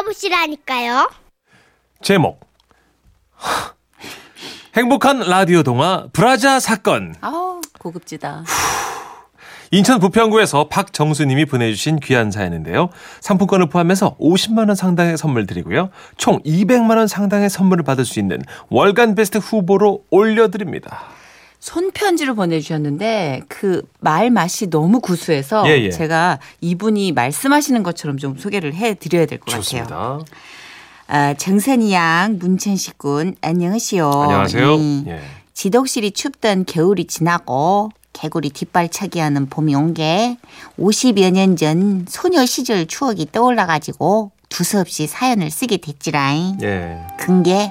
들어보시라니까요. 제목 행복한 라디오 동화 브라자 사건 아우 고급지다. 인천 부평구에서 박정수님이 보내주신 귀한 사연인데요. 상품권을 포함해서 50만 원 상당의 선물 드리고요. 총 200만 원 상당의 선물을 받을 수 있는 월간 베스트 후보로 올려드립니다. 손편지로 보내주셨는데 그 말 맛이 너무 구수해서 예, 예. 제가 이분이 말씀하시는 것처럼 좀 소개를 해드려야 될 것 같아요. 아, 정선이 양, 문천식 군, 안녕하시오. 안녕하세요. 음, 예. 지독실이 춥던 겨울이 지나고 개구리 뒷발차기 하는 봄이 온 게 50여 년 전 소녀 시절 추억이 떠올라가지고 두서없이 사연을 쓰게 됐지라잉. 예. 근게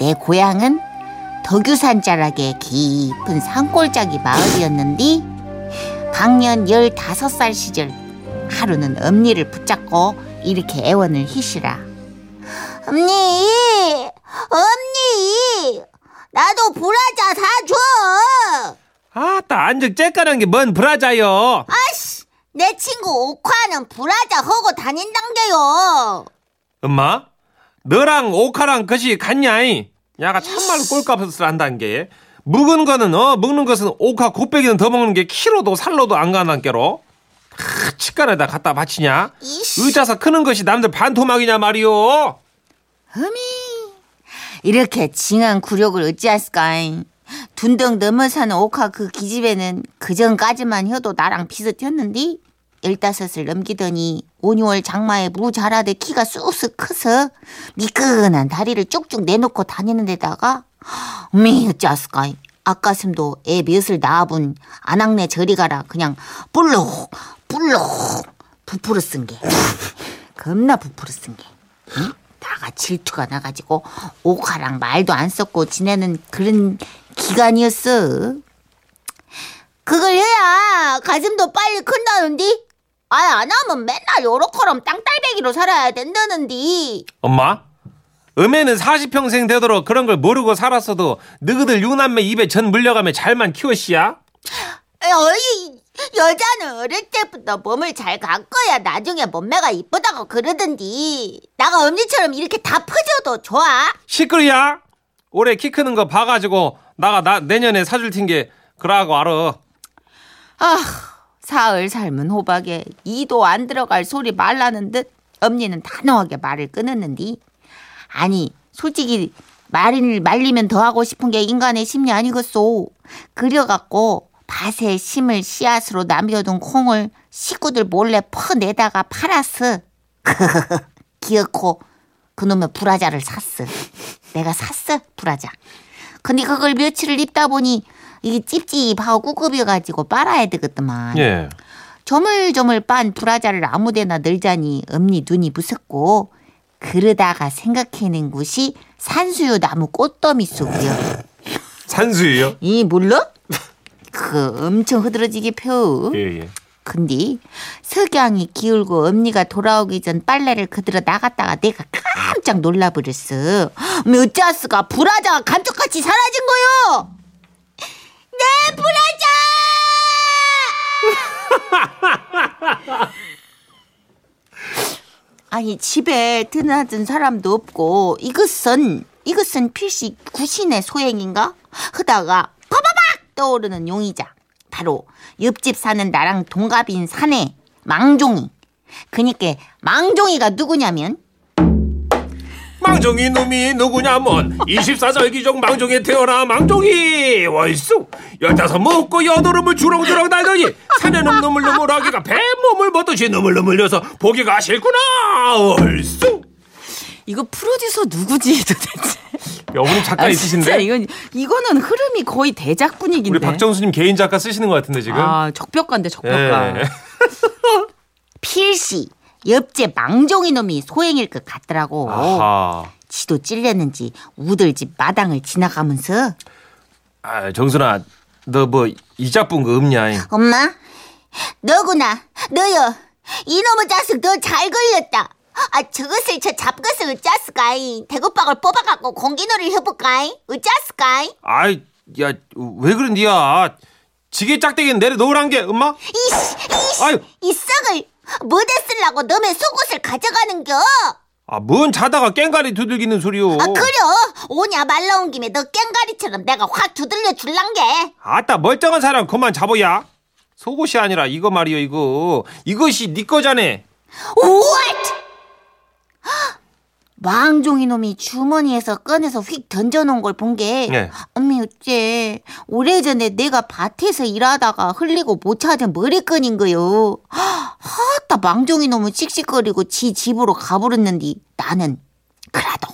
내 고향은 덕유산 자락의 깊은 산골짜기 마을이었는데 강년 15살 시절 하루는 엄니를 붙잡고 이렇게 애원을 히시라. 엄니! 엄니! 나도 브라자 사줘! 아따 안적 째까는 게 뭔 브라자요. 아씨! 내 친구 옥화는 브라자 허고 다닌단게요. 엄마 너랑 오카랑 것이 같냐이? 야가 참말로 꼴값을 한다는 게 묵은 거는 어 먹는 것은 오카 곱빼기는 더 먹는 게 키로도 살로도 안 가난 게로 크, 치간에다 갖다 바치냐? 이씨. 의자서 크는 것이 남들 반토막이냐 말이오. 어미 이렇게 징한 굴욕을 어찌했을까잉 둔덕 넘어 사는 옥화 그 기집애는 그전까지만 해도 나랑 비슷했는데 열다섯을 넘기더니 5, 6월 장마에 무 자라대 키가 쑥쑥 커서 미끈한 다리를 쭉쭉 내놓고 다니는 데다가 어미 어찌했을까잉 앞가슴도 애 몇을 낳아본 아낙네 저리 가라 그냥 볼록 볼록 부풀어 쓴게 겁나 부풀어 쓴게 응? 나가 질투가 나가지고 옥화랑 말도 안 섞고 지내는 그런 기간이었어. 그걸 해야 가슴도 빨리 큰다는디? 아예 안 하면 맨날 요렇게럼 땅딸배기로 살아야 된다는디. 엄마 음에는 40평생 되도록 그런 걸 모르고 살았어도 너희들 육남매 입에 전 물려가며 잘만 키웠시야? 어이 여자는 어릴 때부터 몸을 잘 가꿔야 나중에 몸매가 이쁘다고 그러던디. 나가 엄니처럼 이렇게 다 퍼져도 좋아? 시끄리야 올해 키 크는 거 봐가지고 나가 나 내년에 사줄 텐게 그러고 알아 아, 사흘 삶은 호박에 이도 안 들어갈 소리 말라는 듯 엄니는 단호하게 말을 끊었는디. 아니, 솔직히 말을 말리면 더 하고 싶은 게 인간의 심리 아니겠소. 그려갖고 밭에 심을 씨앗으로 남겨둔 콩을 식구들 몰래 퍼내다가 팔았어. 기어코 그놈의 브라자를 샀어. 내가 샀어, 브라자. 근데 그걸 며칠을 입다 보니 이게 찝찝하고 꾸급여가지고 빨아야 되겠더만. 예 조물조물 빤 브라자를 아무데나 널자니 엄니 눈이 무섭고 그러다가 생각해낸 곳이 산수유 나무 꽃더미 속이요. 산수예요 이 몰라? 그 엄청 흐드러지게 펴. 예예 근데 석양이 기울고 엄니가 돌아오기 전 빨래를 그대로 나갔다가 내가 깜짝 놀라버렸어. 뭐 어쩌스가 브라자가 감쪽같이 사라진 거요. 내 브라자! 아니 집에 드나든 사람도 없고 이것은 이것은 필시 구신의 소행인가? 하다가 바바박 떠오르는 용의자 바로 옆집 사는 나랑 동갑인 사내 망종이 그니까 망종이가 누구냐면 망종이 놈이 누구냐면 24절기종 망종에 태어나 망종이 월수 열다섯 먹고 여드름을 주렁주렁 달더니 산에는 너물너물하기가 뱀몸을 벗듯이 너물너물려서 보기가 싫구나 월수 이거 프로듀서 누구지 도대체? 어머님 작가 아, 있으신데 이건 이거는 흐름이 거의 대작 분위기인데. 우리 박정수님 개인 작가 쓰시는 것 같은데 지금 아 적벽가인데 적벽가. 예. 필시 옆집 망종이 놈이 소행일 것 같더라고. 아하. 지도 찔렸는지 우들집 마당을 지나가면서 아, 정순아, 너 뭐 이자뿐 거 없냐? 엄마 너구나 너요 이놈의 자식 너 잘 걸렸다. 아 저것을 저 잡것을 어쩌스까이 대구박을 뽑아갖고 공기놀이를 해볼까이 어쩌스까이 아이, 야, 왜 그런디야? 지게 짝대기는 내려 놓으란 게, 엄마? 이씨 이씨 아유. 이 썩을 뭐대 쓰려고 너의 속옷을 가져가는겨 아, 뭔 자다가 깽가리 두들기는 소리요. 아 그려 오냐 말 나온 김에 너 깽가리처럼 내가 확 두들려 줄란게 아따 멀쩡한 사람 그만 잡어야. 속옷이 아니라 이거 말이요 이거. 이것이 네 거잖아. What? 망종이 놈이 주머니에서 꺼내서 휙 던져놓은 걸 본게 예. 언니 어째 오래전에 내가 밭에서 일하다가 흘리고 못 찾은 머리끈인 거요 하따 망종이 놈은 씩씩거리고 지 집으로 가버렸는디 나는 그래도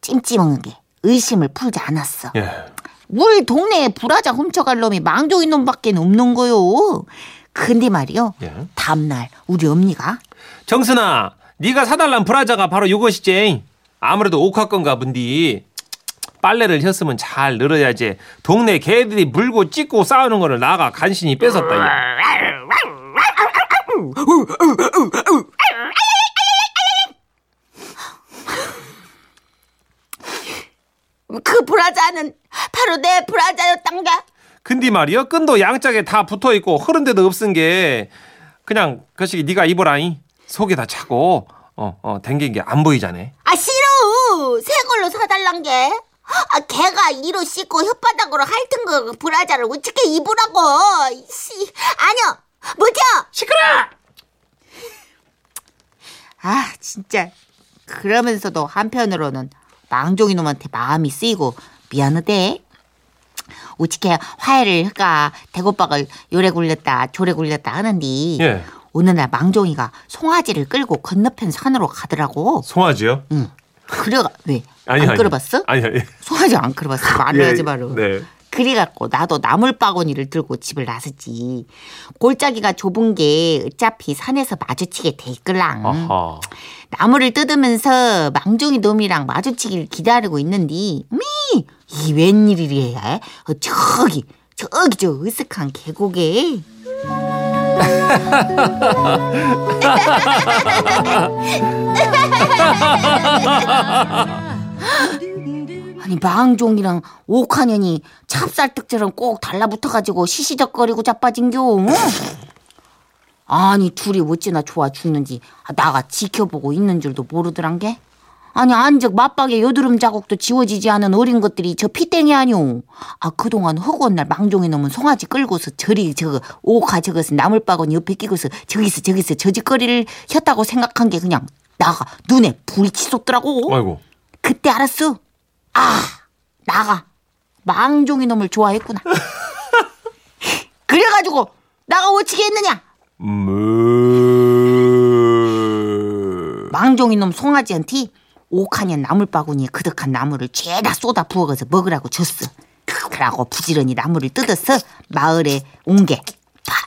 찜찜하게 의심을 풀지 않았어 예. 우리 동네에 불화자 훔쳐갈 놈이 망종이 놈밖에 없는 거요 근데 말이요 예. 다음날 우리 엄니가 정순아, 네가 사달란 브라자가 바로 이것이지. 아무래도 옥화건가 본디. 빨래를 했으면 잘 늘어야지. 동네 개들이 물고 찢고 싸우는 거를 나가 간신히 뺏었다. 야. 그 브라자는 바로 내 브라자였단가? 근데 말이여 끈도 양짝에 다 붙어 있고 흐른 데도 없은 게 그냥 그시 네가 입어라잉. 속에 다 차고 어 어 댕긴 게 안 보이자네. 아 싫어 새 걸로 사달란 게. 아 걔가 이로 씻고 혓바닥으로 핥은 거 브라자를 어떻게 입으라고? 씨 아니요 못해요. 시끄러! 아 진짜 그러면서도 한편으로는 망종이 놈한테 마음이 쓰이고 미안하대. 어떻게 화해를 할까 대고박을 요래 굴렸다 조래 굴렸다 하는디 예. 어느 날 망종이가 송아지를 끌고 건너편 산으로 가더라고. 송아지요? 응. 그래가 왜? 아니, 안 아니. 끌어봤어? 아니 아니. 송아지 안 끌어봤어. 말을 하지 마라. 네. 그래갖고 나도 나물바구니를 들고 집을 나섰지. 골짜기가 좁은 게 어차피 산에서 마주치게 돼 있걸랑. 아하. 나무를 뜯으면서 망종이 놈이랑 마주치기를 기다리고 있는디 미! 이 웬일이래 어, 저기 저기 저 으슥한 계곡에 아니 망종이랑 옥하년이 찹쌀떡처럼 꼭 달라붙어가지고 시시덕거리고 자빠진겨 아니 둘이 어찌나 좋아 죽는지. 아, 나가 지켜보고 있는 줄도 모르더란 게 아니 안적 맞박에 여드름 자국도 지워지지 않은 어린 것들이 저 피땡이 아니오 아 그동안 허구한 날 망종이 놈은 송아지 끌고서 저리 저거 오카 저것은 나물바구니 옆에 끼고서 저기서 저기서 저짓거리를 했다고 생각한 게 그냥 나가 눈에 불이 치솟더라고. 아이고. 그때 알았어. 아 나가. 망종이 놈을 좋아했구나. 그래가지고 나가 어찌게 했느냐? 무. 망종이 놈 송아지한테 옥하년 나물바구니에 그득한 나물을 죄다 쏟아 부어서 먹으라고 줬어. 그러고 부지런히 나물을 뜯어서 마을에 온 게.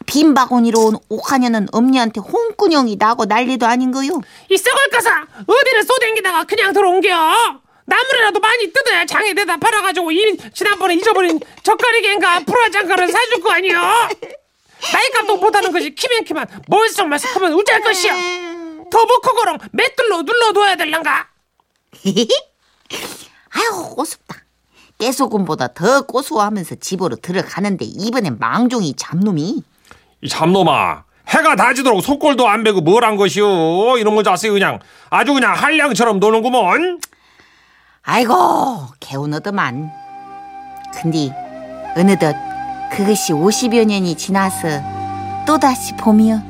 빈 바구니로 온 옥하년은 엄니한테 홍군형이 나고 난리도 아닌 거요. 이 썩을 까사 어디를 쏘댕기다가 그냥 들어온겨 나물이라도 많이 뜯어야 장에 대다 팔아가지고 이 지난번에 잊어버린 젓가락인가 불화장가를 사줄 거 아니여 나이값도 못하는 것이 키면 키만 멀썩멀썩하면 우짤 것이여 더 먹고거렁 맷들로 눌러둬야 될란가 아유 꼬숩다. 깨소금보다 더 고소하면서 집으로 들어가는데 이번엔 망종이 잡놈이 이 잡놈아. 해가 다지도록 속골도 안 베고 뭘 한 것이오. 이런 거 자세히 그냥 아주 그냥 한량처럼 노는구먼. 아이고 개운하더만. 근데 어느덧 그것이 50여 년이 지나서 또다시 봄이여.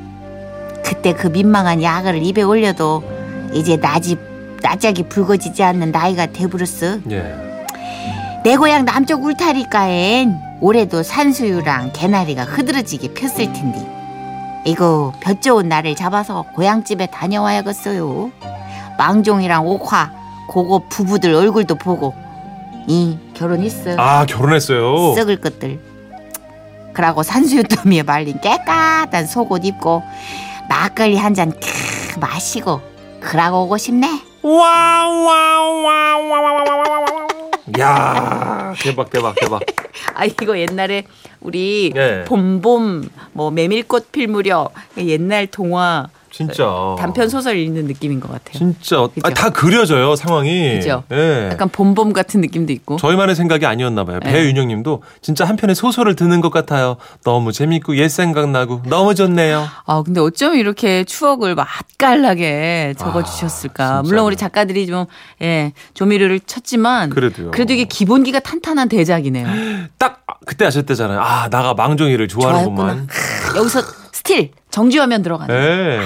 그때 그 민망한 야가를 입에 올려도 이제 낮이 낯짝이 붉어지지 않는 나이가 돼버렸어. 예. 내 고향 남쪽 울타리가엔 올해도 산수유랑 개나리가 흐드러지게 폈을 텐데 이거 볕 좋은 날을 잡아서 고향집에 다녀와야겠어요. 망종이랑 옥화 고거 부부들 얼굴도 보고 이 결혼했어. 아 결혼했어요. 썩을 것들. 그러고 산수유 더미에 말린 깨끗한 속옷 입고 막걸리 한 잔 마시고 그러고 오고 싶네. 와와와와와와와. 야 대박 대박 대박. 아 이거 옛날에 우리 네. 봄봄 뭐 메밀꽃 필 무렵 옛날 동화 진짜. 단편 소설 읽는 느낌인 것 같아요. 진짜 그죠? 아, 다 그려져요 상황이. 그죠? 예. 약간 봄봄 같은 느낌도 있고. 저희만의 생각이 아니었나 봐요. 네. 배윤영님도 진짜 한 편의 소설을 듣는 것 같아요. 너무 재밌고 옛 생각 나고 너무 좋네요. 아, 근데 어쩜 이렇게 추억을 맛깔나게 적어주셨을까. 아. 물론 우리 작가들이 좀, 예, 조미료를 쳤지만. 그래도요. 그래도 이게 기본기가 탄탄한 대작이네요. 딱 그때 아셨대잖아요. 아 나가 망종이를 좋아하는구만. 여기서 스틸, 정지화면 들어가네. 네.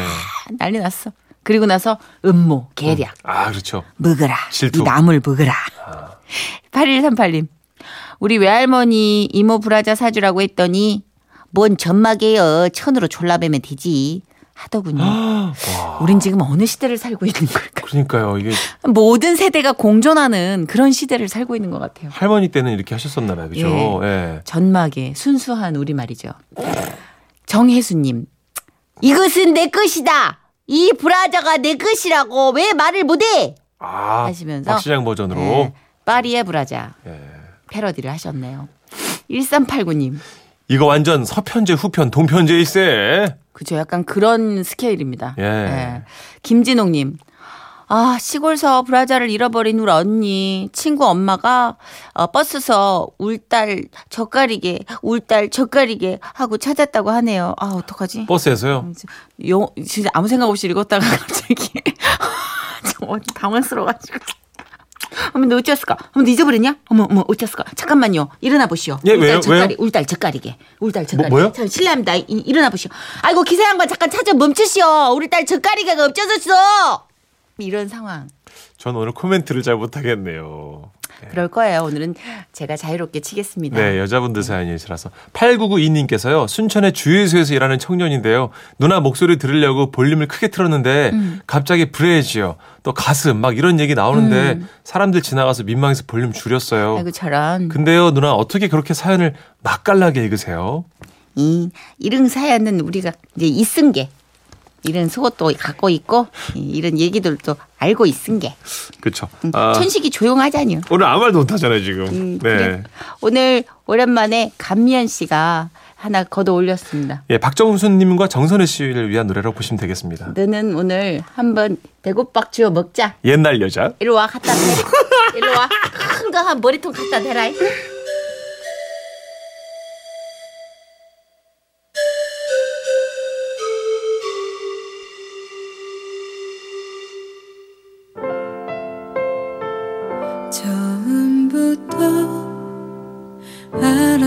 난리 났어. 그리고 나서 음모, 계략. 아 그렇죠. 먹어라. 질투. 이 나물 먹어라. 8138님. 우리 외할머니 이모 브라자 사주라고 했더니 뭔 젖막이에요. 천으로 졸라매면 되지. 하더군요. 우린 지금 어느 시대를 살고 있는 걸까? 그러니까요. 이게 모든 세대가 공존하는 그런 시대를 살고 있는 것 같아요. 할머니 때는 이렇게 하셨었나 봐요. 그죠? 예. 전막의 순수한 우리 말이죠. 정혜수님. 이것은 내 것이다. 이 브라자가 내 것이라고 왜 말을 못해? 아 하시면서 박시장 버전으로. 네, 파리의 브라자 예. 패러디를 하셨네요. 1389님. 이거 완전 서편제 후편 동편제 일세. 그죠. 약간 그런 스케일입니다. 예. 김진옥님. 아, 시골서 브라자를 잃어버린 우리 언니, 친구 엄마가 어, 버스서 울딸 젓가리게, 울딸 젓가리게 하고 찾았다고 하네요. 아, 어떡하지? 버스에서요. 영, 진짜 아무 생각 없이 읽었다가 갑자기 좀 당황스러워가지고. 어머, 너 어쩌었을까? 어머, 너 잊어버렸냐? 어머, 어머, 어쩌었을까? 잠깐만요. 일어나 보시오. 예, 울딸 왜요? 젓가리, 왜요? 울딸 젓가리게. 울딸 젓가리. 뭐요? 참, 실례합니다. 이- 일어나 보시오. 아이고, 기사 양반 잠깐 찾아 멈추시오. 우리 딸 젓가리가 없어졌어. 이런 상황. 전 오늘 코멘트를 잘 못하겠네요. 그럴 거예요. 오늘은 제가 자유롭게 치겠습니다. 네, 여자분들 사연이시라서 8992님께서요. 순천의 주유소에서 일하는 청년인데요. 누나 목소리 들으려고 볼륨을 크게 틀었는데 갑자기 브레이지요. 또 가슴 막 이런 얘기 나오는데 사람들 지나가서 민망해서 볼륨 줄였어요. 아이고, 저런. 근데요, 누나 어떻게 그렇게 사연을 맛깔나게 읽으세요? 이 이런 사연은 우리가 이제 있은 게 이런 속옷도 갖고 있고 이- 이런 얘기들도 알고 있은 게 그렇죠. 음, 천식이 조용하잖요. 오늘 아무 말도 못 하잖아요 지금. 음, 네. 그래. 오늘 오랜만에 감미연 씨가 하나 걷어 올렸습니다. 예, 박정순님과 정선혜 씨를 위한 노래로 보시면 되겠습니다. 너는 오늘 한번 배고박 쥐어 먹자. 옛날 여자. 이리 와 갖다 대. 이리 와. 큰 거 한 머리통 갖다 대라.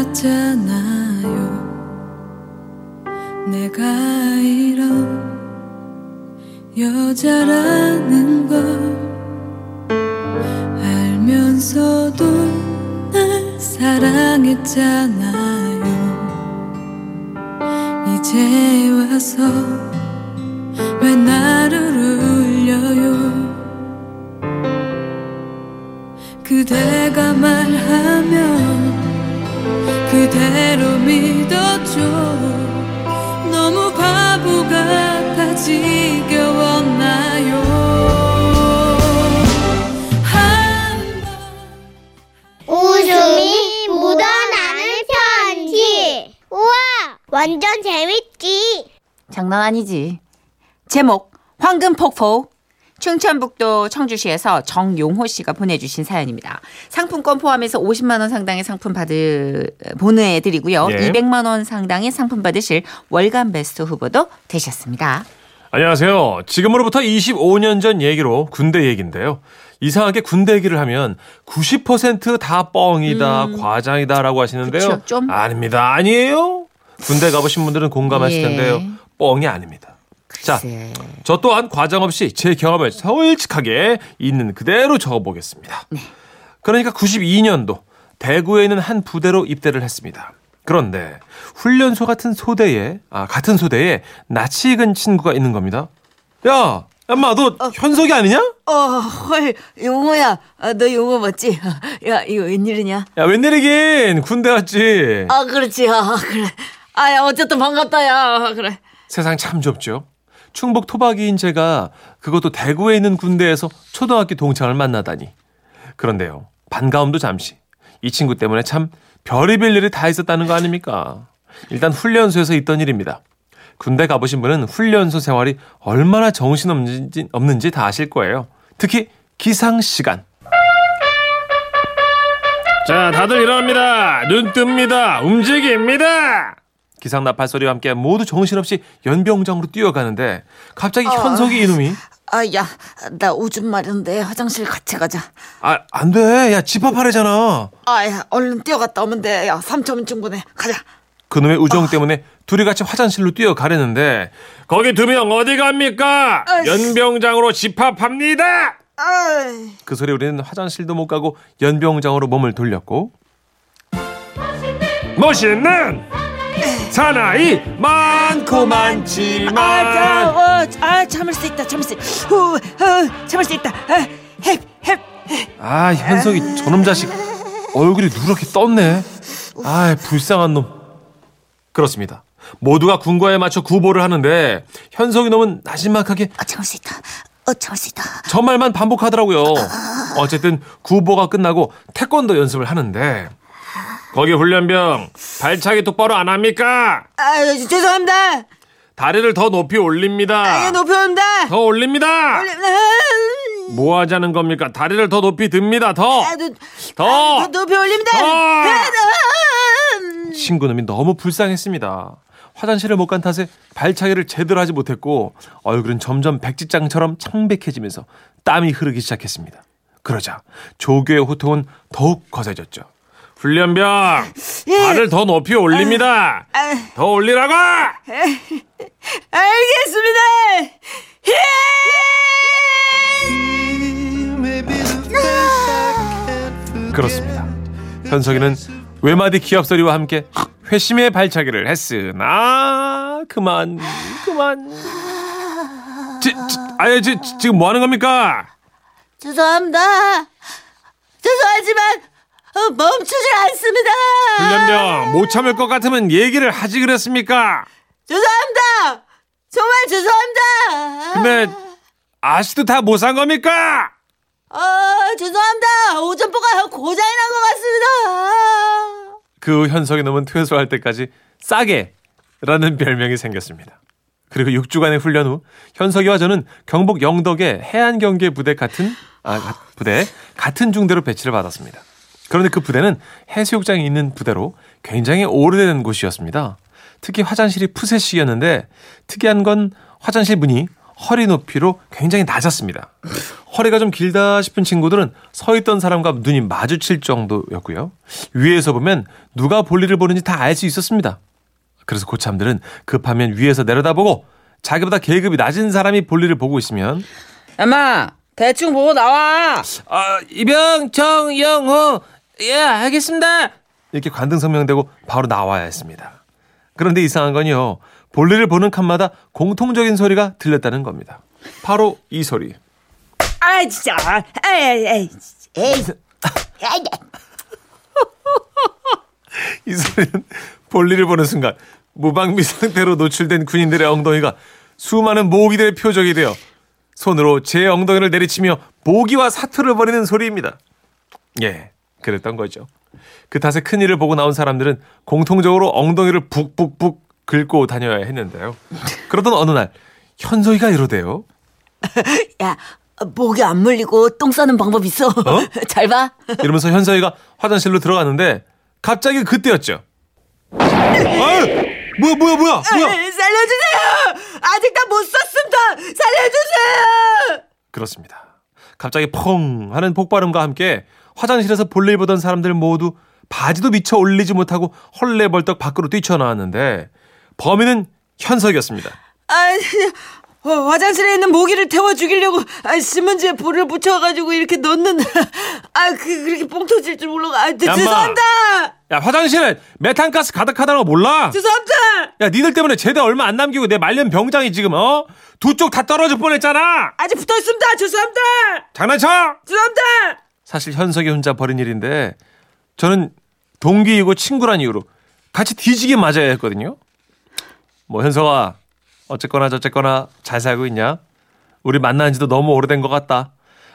알았잖아요. 내가 이런 여자라는 걸 알면서도 날 사랑했잖아요. 이제 와서 왜 나를 울려요? 그대가 말하면 그대로 믿어줘 너무 바보 같아 지겨웠나요 웃음이 묻어나는 편지. 우와, 완전 재밌지. 장난 아니지. 제목 황금폭포 충청북도 청주시에서 정용호 씨가 보내주신 사연입니다. 상품권 포함해서 50만 원 상당의 상품 받을 보내드리고요. 예. 200만 원 상당의 상품 받으실 월간 베스트 후보도 되셨습니다. 안녕하세요. 지금으로부터 25년 전 얘기로 군대 얘기인데요. 이상하게 군대 얘기를 하면 90%다 뻥이다, 과장이다라고 하시는데요. 음. 그쵸, 좀. 아닙니다. 아니에요. 군대 가보신 분들은 공감하실 예. 텐데요. 뻥이 아닙니다. 자. 저 또한 과장 없이 제 경험을 솔직하게 있는 그대로 적어보겠습니다. 네. 그러니까 92년도 대구에 있는 한 부대로 입대를 했습니다. 그런데 훈련소 같은 소대에 아 같은 소대에 낯이 익은 친구가 있는 겁니다. 야, 엄마 너 현석이 아니냐? 어, 헐, 용호야. 아, 너 용호 맞지? 야, 이거 웬일이냐? 야 웬일이긴 군대 왔지. 아, 그렇지. 아, 그래. 아, 야, 어쨌든 반갑다, 야. 그래. 세상 참 좁죠. 충북 토박이인 제가 그것도 대구에 있는 군대에서 초등학교 동창을 만나다니. 그런데요, 반가움도 잠시. 이 친구 때문에 참 별의별 일이 다 있었다는 거 아닙니까? 일단 훈련소에서 있던 일입니다. 군대 가보신 분은 훈련소 생활이 얼마나 정신없는지 없는지 다 아실 거예요. 특히 기상 시간. 자, 다들 일어납니다. 눈 뜹니다. 움직입니다. 기상 나팔 소리와 함께 모두 정신없이 연병장으로 뛰어가는데 갑자기 현석이 이놈이 아, 야, 나 오줌 마려운데 화장실 같이 가자. 아 안 돼. 야 집합하래잖아. 아, 야, 얼른 뛰어갔다 오면 돼. 야, 3초면 충분해. 가자. 그놈의 우정 때문에 둘이 같이 화장실로 뛰어가려는데 거기 두 명 어디 갑니까? 연병장으로 집합합니다. 그 소리 우리는 화장실도 못 가고 연병장으로 몸을 돌렸고 멋있는 사나이 많고 많지만 아, 자, 어, 아, 참을 수 있다. 참을 수. 후, 후, 참을 수 있다. 아, 헵, 헵. 아 현석이 저놈 자식 얼굴이 누렇게 떴네. 아 불쌍한 놈. 그렇습니다. 모두가 군과에 맞춰 구보를 하는데 현석이 놈은 나지막하게 어, 참을 수 있다. 어, 참을 수 있다. 저 말만 반복하더라고요. 어쨌든 구보가 끝나고 태권도 연습을 하는데 거기 훈련병 발차기 똑바로 안 합니까? 아, 죄송합니다. 다리를 더 높이 올립니다. 아, 높이 온다. 더 올립니다. 음, 뭐 하자는 겁니까? 다리를 더 높이 듭니다. 더. 아, 높- 더. 아, 더 높이 올립니다. 더. 친구놈이 너무 불쌍했습니다. 화장실을 못 간 탓에 발차기를 제대로 하지 못했고 얼굴은 점점 백지장처럼 창백해지면서 땀이 흐르기 시작했습니다. 그러자 조교의 호통은 더욱 거세졌죠. 훈련병 발을 더 높이 올립니다. 더 올리라고. 알겠습니다. 그렇습니다. 현석이는 외마디 기합 소리와 함께 회심의 발차기를 했으나 그만 그만 지, 지, 아예 지, 지- 지금 뭐 하는 겁니까? 죄송합니다. 죄송하지만 어, 멈추질 않습니다. 훈련병 못 참을 것 같으면 얘기를 하지 그랬습니까? 죄송합니다. 정말 죄송합니다. 근데 아직도 다 못 산 겁니까? 아, 죄송합니다. 오전보가 고장이 난 것 같습니다. 그 현석이 놈은 퇴소할 때까지 싸게라는 별명이 생겼습니다. 그리고 6주간의 훈련 후 현석이와 저는 경북 영덕의 해안 경계 부대 같은 아 가- 부대 같은 중대로 배치를 받았습니다. 그런데 그 부대는 해수욕장이 있는 부대로 굉장히 오래된 곳이었습니다. 특히 화장실이 푸세식이었는데 특이한 건 화장실 문이 허리 높이로 굉장히 낮았습니다. 허리가 좀 길다 싶은 친구들은 서 있던 사람과 눈이 마주칠 정도였고요. 위에서 보면 누가 볼일을 보는지 다 알 수 있었습니다. 그래서 고참들은 급하면 위에서 내려다보고 자기보다 계급이 낮은 사람이 볼일을 보고 있으면 엄마, 대충 보고 나와. 아, 이병 정영호 예 알겠습니다 이렇게 관등 성명되고 바로 나와야 했습니다. 그런데 이상한 건요 볼일을 보는 칸마다 공통적인 소리가 들렸다는 겁니다. 바로 이 소리. 아, 진짜. 에이, 에이. 에이, 아이, 이 소리는 볼일을 보는 순간 무방비 상태로 노출된 군인들의 엉덩이가 수많은 모기들의 표적이 되어 손으로 제 엉덩이를 내리치며 모기와 사투를 벌이는 소리입니다. 예, 그랬던 거죠. 그 탓에 큰 일을 보고 나온 사람들은 공통적으로 엉덩이를 북북북 긁고 다녀야 했는데요. 그러던 어느 날 현석이가 이러대요. 야, 목이 안 물리고 똥 싸는 방법 있어. 잘 봐. 이러면서 현석이가 화장실로 들어갔는데 갑자기 그때였죠. 아유, 뭐야 뭐야 뭐야 뭐야? 살려주세요. 아직 다 못 썼습니다. 살려주세요. 그렇습니다. 갑자기 펑 하는 폭발음과 함께 화장실에서 볼일 보던 사람들 모두 바지도 미처 올리지 못하고 헐레벌떡 밖으로 뛰쳐나왔는데 범인은 현석이었습니다. 아, 어, 화장실에 있는 모기를 태워 죽이려고 아, 신문지에 불을 붙여가지고 이렇게 넣는 아, 그 그렇게 뻥 터질 줄 몰라. 아, 네, 얌마. 죄송합니다. 야 화장실에 메탄가스 가득하다는 거 몰라? 죄송합니다. 야 니들 때문에 제대 얼마 안 남기고 내 말년 병장이 지금 어? 두 쪽 다 떨어질 뻔했잖아. 아직 붙어 있습니다. 죄송합니다. 장난쳐? 죄송합니다. 사실 현석이 혼자 벌인 일인데 저는 동기이고 친구란 이유로 같이 뒤지게 맞아야 했거든요. 뭐 현석아 어쨌거나 저쨌거나 잘 살고 있냐? 우리 만난 지도 너무 오래된 것 같다.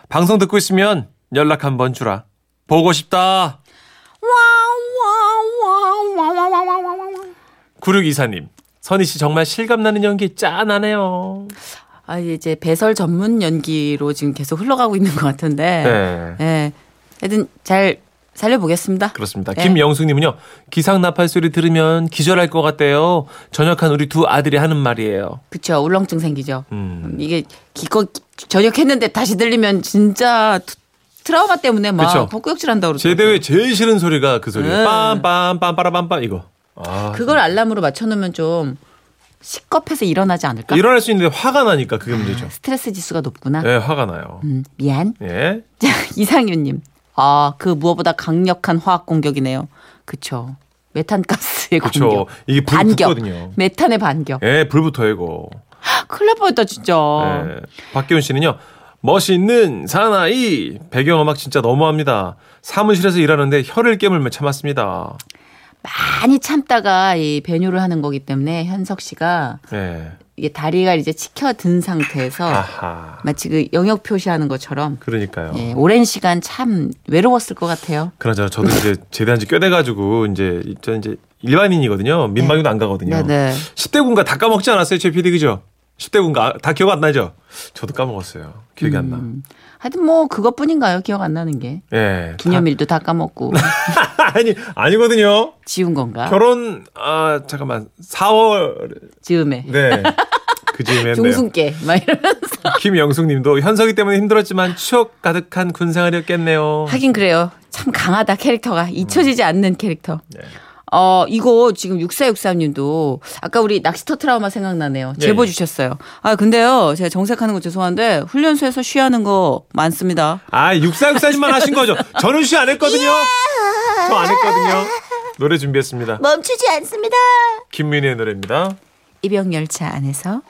방송 듣고 있으면 연락 한번 주라. 보고 싶다. 9624님. 선희 씨 정말 실감나는 연기 짠하네요. 아, 이제 배설 전문 연기로 지금 계속 흘러가고 있는 것 같은데. 네. 예. 하여튼 잘 살려보겠습니다. 그렇습니다. 네. 김영숙님은요, 기상 나팔 소리 들으면 기절할 것 같대요. 전역한 우리 두 아들이 하는 말이에요. 그쵸. 울렁증 생기죠. 음. 이게 기껏 저녁했는데 다시 들리면 진짜 트- 트라우마 때문에 막. 헛구역질 한다고 그러죠. 제대에 제일 싫은 소리가 그 소리예요. 네. 빰빰 빰 빠라빰빰 이거. 아, 그걸 알람으로 맞춰놓으면 좀 시겁해서 일어나지 않을까? 일어날 수 있는데 화가 나니까 그게 문제죠. 스트레스 지수가 높구나. 예, 화가 나요. 음, 미안. 예. 자, 이상윤님. 아, 그 무엇보다 강력한 화학 공격이네요. 그쵸. 메탄가스의 그쵸. 공격. 이게 불 반격. 붙거든요. 메탄의 반격. 예, 불부터 이거. 큰일 날 뻔했다, 진짜. 예. 박기훈 씨는요. 멋있는 사나이 배경음악 진짜 너무합니다. 사무실에서 일하는데 혀를 깨물며 참았습니다. 많이 참다가 이 배뇨를 하는 거기 때문에 현석 씨가 예. 이게 다리가 이제 치켜든 상태에서 아하. 마치 그 영역 표시하는 것처럼 그러니까요. 예, 오랜 시간 참 외로웠을 것 같아요. 그러죠. 저도 이제 제대한 지 꽤 돼가지고 이제 저 이제 일반인이거든요. 민방위도 안 가거든요. 네 네. 10대 군가 다 까먹지 않았어요, 제 PD 그죠? 10대 군가 다 기억 안 나죠? 저도 까먹었어요. 기억이 안 나. 음. 하여튼 뭐 그것뿐인가요? 기억 안 나는 게. 예. 기념일도 다 까먹고 다- 아니 아니거든요. 지운 건가? 결혼 아 잠깐만 4월 즈음에. 네. 그 즈음에. 중순께 막 이러면서 김영숙님도 현석이 때문에 힘들었지만 추억 가득한 군생활이었겠네요. 하긴 그래요. 참 강하다 캐릭터가 잊혀지지 음. 않는 캐릭터. 네. 어 이거 지금 6463님도 아까 우리 낚시터 트라우마 생각나네요. 예, 제보 예. 주셨어요. 아 근데요 제가 정색하는 거 죄송한데 훈련소에서 쉬하는 거 많습니다. 아 육사육사님만 하신 거죠? 저는 쉬 안 했거든요. 저 안 했거든요. 노래 준비했습니다. 멈추지 않습니다. 김민희의 노래입니다. 입영 열차 안에서